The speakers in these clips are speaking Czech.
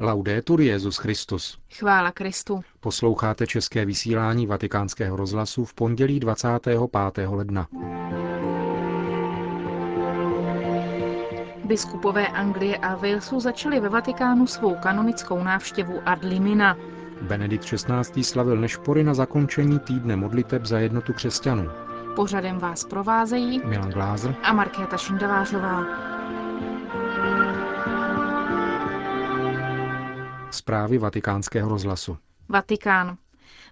Laudetur Jezus Christus. Chvála Kristu. Posloucháte české vysílání Vatikánského rozhlasu v pondělí 25. ledna. Biskupové Anglie a Walesu začali ve Vatikánu svou kanonickou návštěvu ad limina. Benedikt XVI. slavil nešpory na zakončení týdne modliteb za jednotu křesťanů. Pořadem vás provázejí Milan Glázer a Markéta Šindelářová. Zprávy vatikánského rozhlasu. Vatikán.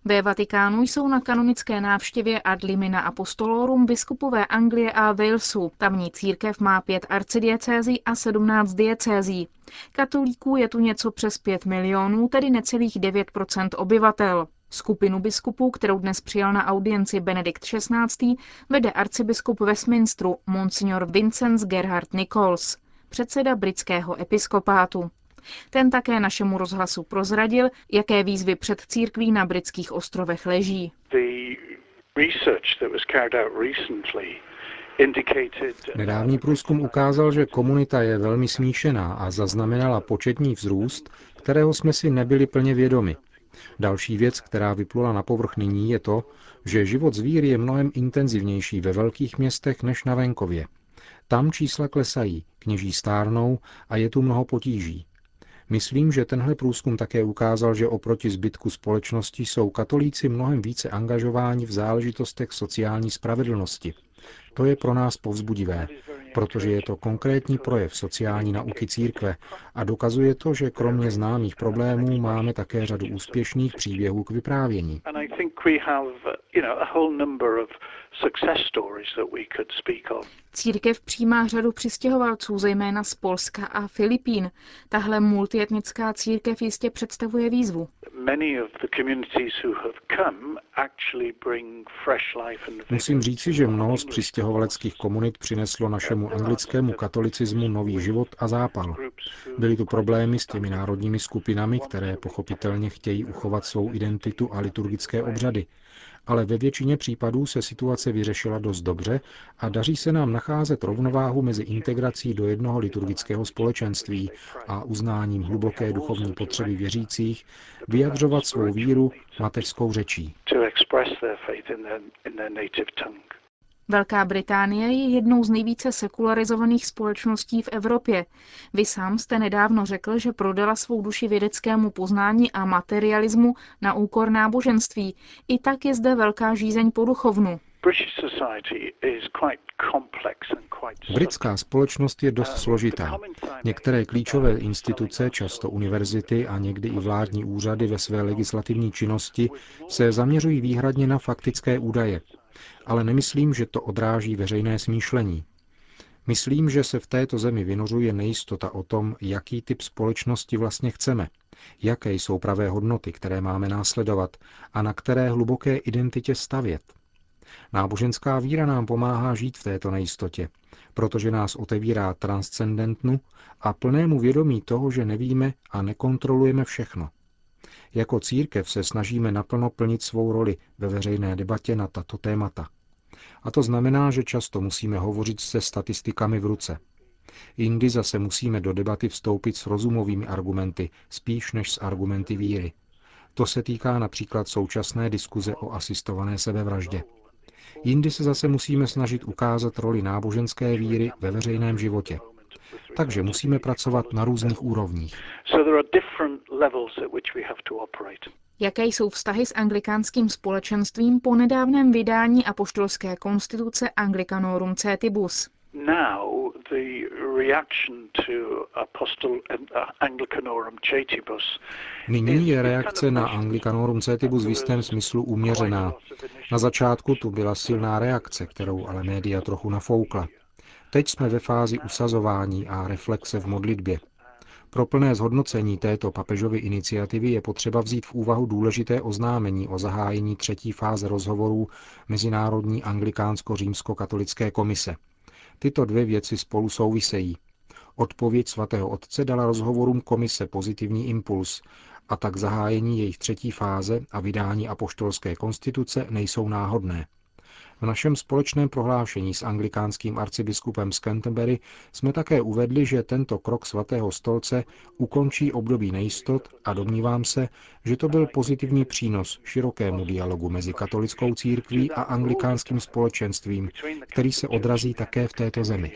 Ve Vatikánu jsou na kanonické návštěvě ad limina apostolorum biskupové Anglie a Walesu. Tamní církev má pět arcidiecézí a sedmnáct diecézí. Katolíků je tu něco přes pět milionů, tedy necelých 9 obyvatel. Skupinu biskupů, kterou dnes přijal na audienci Benedikt XVI., vede arcibiskup Westminsteru Monsignor Vincent Gerhard Nichols, předseda britského episkopátu. Ten také našemu rozhlasu prozradil, jaké výzvy před církví na britských ostrovech leží. Nedávný průzkum ukázal, že komunita je velmi smíšená a zaznamenala početní vzrůst, kterého jsme si nebyli plně vědomi. Další věc, která vyplula na povrch nyní, je to, že život zvíry je mnohem intenzivnější ve velkých městech než na venkově. Tam čísla klesají, kněží stárnou a je tu mnoho potíží. Myslím, že tenhle průzkum také ukázal, že oproti zbytku společnosti jsou katolíci mnohem více angažováni v záležitostech sociální spravedlnosti. To je pro nás povzbudivé, protože je to konkrétní projev sociální nauky církve a dokazuje to, že kromě známých problémů máme také řadu úspěšných příběhů k vyprávění. Církev přijímá řadu přistěhovalců, zejména z Polska a Filipín. Tahle multietnická církev jistě představuje výzvu. Musím říci, že mnoho z přistěhovaleckých komunit přineslo našemu anglickému katolicismu nový život a zápal. Byly tu problémy s těmi národními skupinami, které pochopitelně chtějí uchovat svou identitu a liturgické obřady, ale ve většině případů se situace vyřešila dost dobře a daří se nám nacházet rovnováhu mezi integrací do jednoho liturgického společenství a uznáním hluboké duchovní potřeby věřících vyjadřovat svou víru mateřskou řečí. Velká Británie je jednou z nejvíce sekularizovaných společností v Evropě. Vy sám jste nedávno řekl, že prodala svou duši vědeckému poznání a materialismu na úkor náboženství. I tak je zde velká žízeň po duchovnu. Britská společnost je dost složitá. Některé klíčové instituce, často univerzity a někdy i vládní úřady ve své legislativní činnosti se zaměřují výhradně na faktické údaje, ale nemyslím, že to odráží veřejné smýšlení. Myslím, že se v této zemi vynořuje nejistota o tom, jaký typ společnosti vlastně chceme, jaké jsou pravé hodnoty, které máme následovat a na které hluboké identitě stavět. Náboženská víra nám pomáhá žít v této nejistotě, protože nás otevírá transcendentnu a plnému vědomí toho, že nevíme a nekontrolujeme všechno. Jako církev se snažíme naplno plnit svou roli ve veřejné debatě na tato témata. A to znamená, že často musíme hovořit se statistikami v ruce. Jindy zase musíme do debaty vstoupit s rozumovými argumenty, spíš než s argumenty víry. To se týká například současné diskuze o asistované sebevraždě. Jindy se zase musíme snažit ukázat roli náboženské víry ve veřejném životě. Takže musíme pracovat na různých úrovních. Jaké jsou vztahy s anglikánským společenstvím po nedávném vydání apoštolské konstituce Anglicanorum Cetibus? Now the reaction to Apostle, uh, Anglicanorum Cetibus Nyní je reakce na Anglicanorum Cetibus v jistém smyslu uměřená. Na začátku tu byla silná reakce, kterou ale média trochu nafoukla. Teď jsme ve fázi usazování a reflexe v modlitbě. Pro plné zhodnocení této papežovy iniciativy je potřeba vzít v úvahu důležité oznámení o zahájení třetí fáze rozhovorů Mezinárodní anglikánsko-římsko-katolické komise. Tyto dvě věci spolu souvisejí. Odpověď svatého otce dala rozhovorům komise pozitivní impuls a tak zahájení jejich třetí fáze a vydání apoštolské konstituce nejsou náhodné. V našem společném prohlášení s anglikánským arcibiskupem z Canterbury jsme také uvedli, že tento krok svatého stolce ukončí období nejistot a domnívám se, že to byl pozitivní přínos širokému dialogu mezi katolickou církví a anglikánským společenstvím, který se odrazí také v této zemi.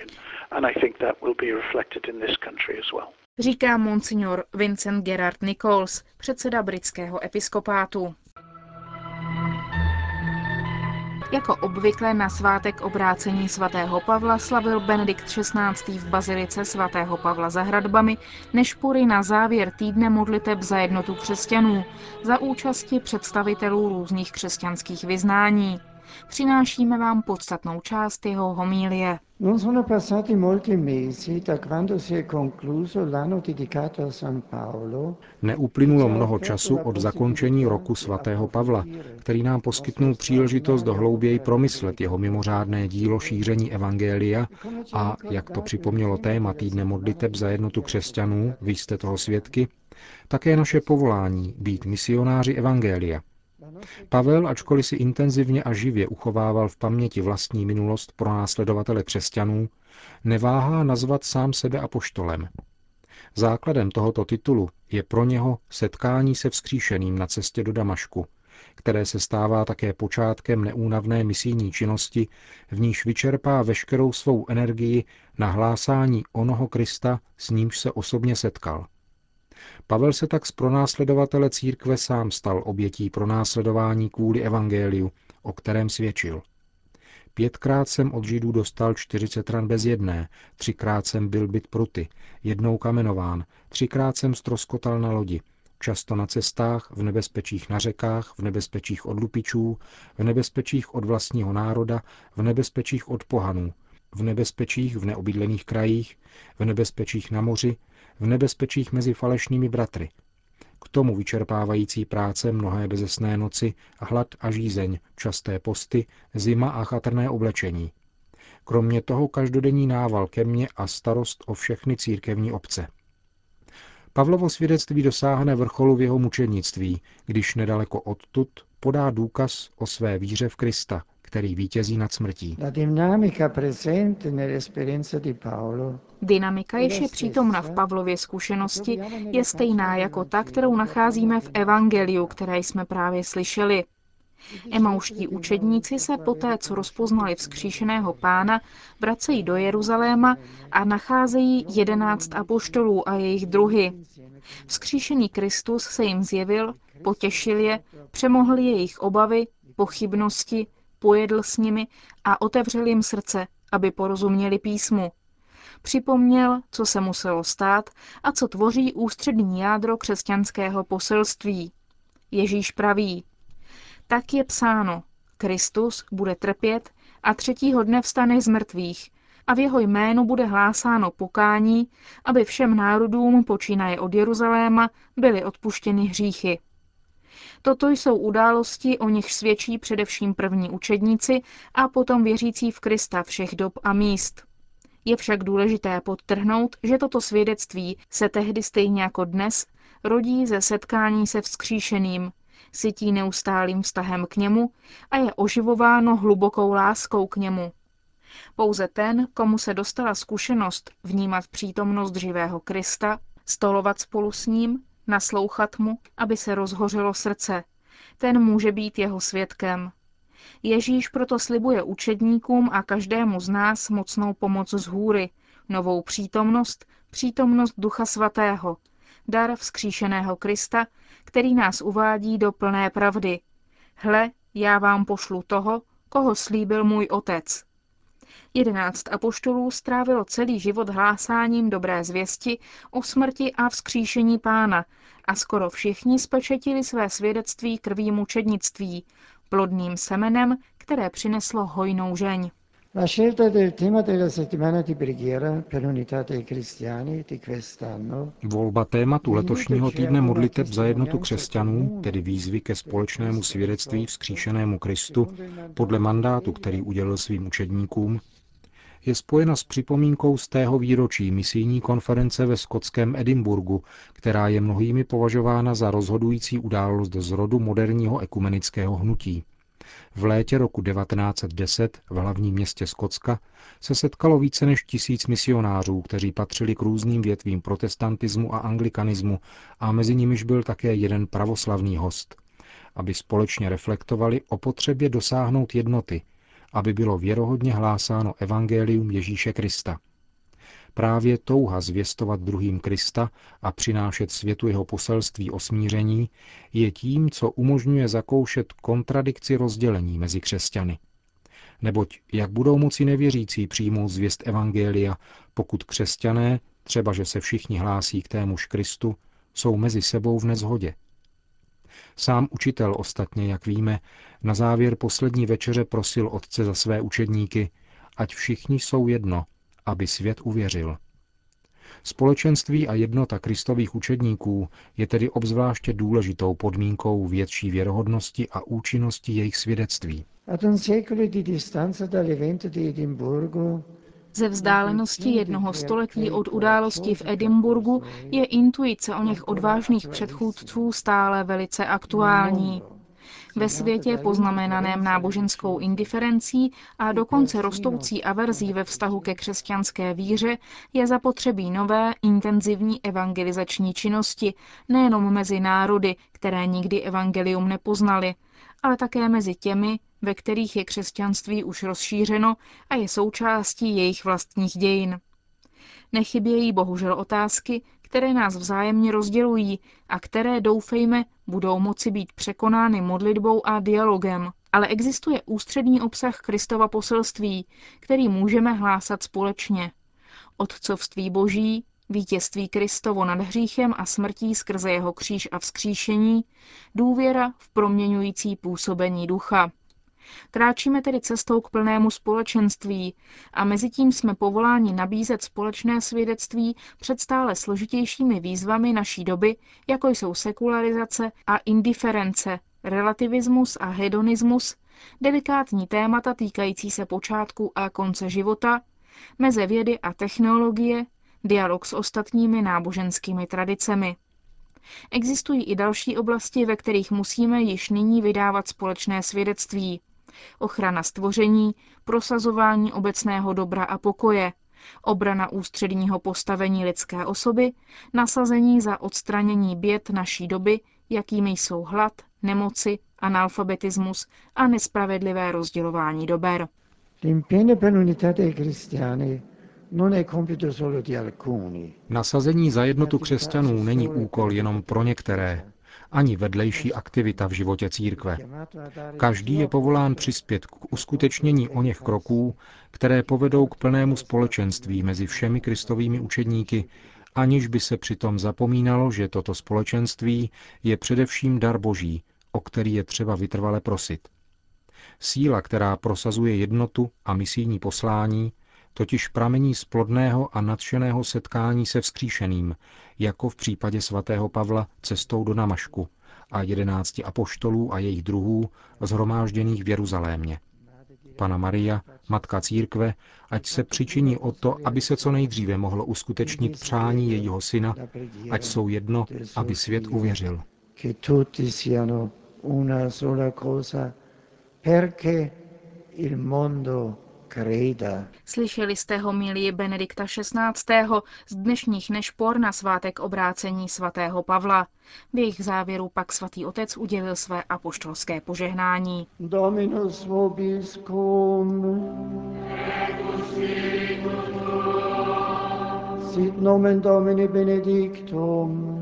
Říká monsignor Vincent Gerard Nichols, předseda britského episkopátu. Jako obvykle na svátek obrácení svatého Pavla slavil Benedikt XVI. v bazilice svatého Pavla za hradbami nešpury na závěr týdne modliteb za jednotu křesťanů za účasti představitelů různých křesťanských vyznání. Přinášíme vám podstatnou část jeho homílie. Non sono passati molti mesi da quando si è concluso l'anno dedicato a San Paolo. Neuplynulo mnoho času od zakončení roku svatého Pavla, který nám poskytnul příležitost dohlouběji promyslet jeho mimořádné dílo šíření evangelia a, jak to připomnělo téma týdne modliteb za jednotu křesťanů, vy jste toho svědky, také naše povolání být misionáři evangelia. Pavel, ačkoliv si intenzivně a živě uchovával v paměti vlastní minulost pro následovatele křesťanů, neváhá nazvat sám sebe apoštolem. Základem tohoto titulu je pro něho setkání se vzkříšeným na cestě do Damašku, které se stává také počátkem neúnavné misijní činnosti, v níž vyčerpá veškerou svou energii na hlásání onoho Krista, s nímž se osobně setkal – Pavel se tak z pronásledovatele církve sám stal obětí pronásledování kvůli evangeliu, o kterém svědčil. Pětkrát jsem od Židů dostal čtyřicet ran bez jedné, třikrát jsem byl byt pruty, jednou kamenován, třikrát jsem stroskotal na lodi, často na cestách, v nebezpečích na řekách, v nebezpečích od lupičů, v nebezpečích od vlastního národa, v nebezpečích od pohanů, v nebezpečích v neobydlených krajích, v nebezpečích na moři, v nebezpečích mezi falešnými bratry. K tomu vyčerpávající práce mnohé bezesné noci, hlad a žízeň, časté posty, zima a chatrné oblečení. Kromě toho každodenní nával ke mně a starost o všechny církevní obce. Pavlovo svědectví dosáhne vrcholu v jeho mučenictví, když nedaleko odtud podá důkaz o své víře v Krista, který vítězí nad smrtí. Dynamika, jež je přítomna v Pavlově zkušenosti, je stejná jako ta, kterou nacházíme v Evangeliu, které jsme právě slyšeli. Emauští učedníci se poté, co rozpoznali vzkříšeného pána, vracejí do Jeruzaléma a nacházejí jedenáct apoštolů a jejich druhy. Vzkříšený Kristus se jim zjevil, potěšil je, přemohl jejich obavy, pochybnosti, pojedl s nimi a otevřel jim srdce, aby porozuměli písmu. Připomněl, co se muselo stát a co tvoří ústřední jádro křesťanského poselství. Ježíš praví, tak je psáno, Kristus bude trpět a třetího dne vstane z mrtvých a v jeho jménu bude hlásáno pokání, aby všem národům počínaje od Jeruzaléma byly odpuštěny hříchy. Toto jsou události, o nich svědčí především první učedníci a potom věřící v Krista všech dob a míst. Je však důležité podtrhnout, že toto svědectví se tehdy stejně jako dnes rodí ze setkání se vzkříšeným, sytí neustálým vztahem k němu a je oživováno hlubokou láskou k němu. Pouze ten, komu se dostala zkušenost vnímat přítomnost živého Krista, stolovat spolu s ním, naslouchat mu, aby se rozhořelo srdce. Ten může být jeho svědkem. Ježíš proto slibuje učedníkům a každému z nás mocnou pomoc z hůry, novou přítomnost, přítomnost Ducha Svatého, dar vzkříšeného Krista, který nás uvádí do plné pravdy. Hle, já vám pošlu toho, koho slíbil můj otec. Jedenáct apoštolů strávilo celý život hlásáním dobré zvěsti o smrti a vzkříšení pána a skoro všichni spečetili své svědectví krví mučednictví, plodným semenem, které přineslo hojnou žeň. La scelta del tema della settimana di preghiera per l'unità dei cristiani di quest'anno. Volba tématu letošního týdne modliteb za jednotu křesťanů, tedy výzvy ke společnému svědectví vzkříšenému Kristu, podle mandátu, který udělil svým učedníkům, je spojena s připomínkou z tého výročí misijní konference ve skotském Edinburgu, která je mnohými považována za rozhodující událost z rodu moderního ekumenického hnutí. V létě roku 1910 v hlavním městě Skotska se setkalo více než tisíc misionářů, kteří patřili k různým větvím protestantismu a anglikanismu a mezi nimiž byl také jeden pravoslavný host, aby společně reflektovali o potřebě dosáhnout jednoty, aby bylo věrohodně hlásáno evangelium Ježíše Krista – Právě touha zvěstovat druhým Krista a přinášet světu jeho poselství o smíření je tím, co umožňuje zakoušet kontradikci rozdělení mezi křesťany. Neboť jak budou moci nevěřící přijmout zvěst Evangelia, pokud křesťané, třeba že se všichni hlásí k témuž Kristu, jsou mezi sebou v nezhodě. Sám učitel ostatně, jak víme, na závěr poslední večeře prosil otce za své učedníky, ať všichni jsou jedno, aby svět uvěřil. Společenství a jednota kristových učedníků je tedy obzvláště důležitou podmínkou větší věrohodnosti a účinnosti jejich svědectví. Ze vzdálenosti jednoho století od události v Edinburgu je intuice o něch odvážných předchůdců stále velice aktuální. Ve světě poznamenaném náboženskou indiferencí a dokonce rostoucí averzí ve vztahu ke křesťanské víře je zapotřebí nové intenzivní evangelizační činnosti nejenom mezi národy, které nikdy evangelium nepoznali, ale také mezi těmi, ve kterých je křesťanství už rozšířeno a je součástí jejich vlastních dějin. Nechybějí bohužel otázky, které nás vzájemně rozdělují a které, doufejme, budou moci být překonány modlitbou a dialogem. Ale existuje ústřední obsah Kristova poselství, který můžeme hlásat společně. Otcovství Boží, vítězství Kristovo nad hříchem a smrtí skrze jeho kříž a vzkříšení, důvěra v proměňující působení ducha. Kráčíme tedy cestou k plnému společenství a mezi tím jsme povoláni nabízet společné svědectví před stále složitějšími výzvami naší doby, jako jsou sekularizace a indiference, relativismus a hedonismus, delikátní témata týkající se počátku a konce života, meze vědy a technologie, dialog s ostatními náboženskými tradicemi. Existují i další oblasti, ve kterých musíme již nyní vydávat společné svědectví ochrana stvoření, prosazování obecného dobra a pokoje, obrana ústředního postavení lidské osoby, nasazení za odstranění běd naší doby, jakými jsou hlad, nemoci, analfabetismus a nespravedlivé rozdělování dober. Nasazení za jednotu křesťanů není úkol jenom pro některé, ani vedlejší aktivita v životě církve. Každý je povolán přispět k uskutečnění o něch kroků, které povedou k plnému společenství mezi všemi kristovými učedníky, aniž by se přitom zapomínalo, že toto společenství je především dar boží, o který je třeba vytrvale prosit. Síla, která prosazuje jednotu a misijní poslání, totiž pramení z plodného a nadšeného setkání se vzkříšeným, jako v případě svatého Pavla cestou do Namašku a jedenácti apoštolů a jejich druhů zhromážděných v Jeruzalémě. Pana Maria, Matka Církve, ať se přičiní o to, aby se co nejdříve mohlo uskutečnit přání jejího syna, ať jsou jedno, aby svět uvěřil. perché il mondo Slyšeli jste ho milí Benedikta XVI. z dnešních nešpor na svátek obrácení svatého Pavla. V jejich závěru pak svatý otec udělil své apoštolské požehnání. Dominus vobiscum. Sit nomen Domini benedictum.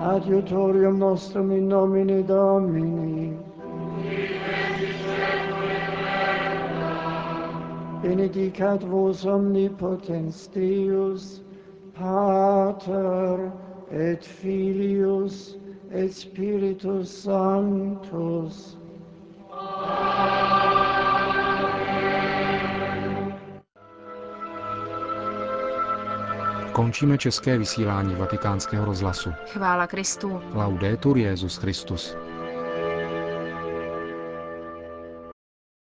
Adiutorium nostrum in nomine Domini. Benedicat vos omnipotens Deus, Pater et Filius et Spiritus Sanctus. Končíme české vysílání vatikánského rozhlasu. Chvála Kristu. Laudetur Jezus Christus.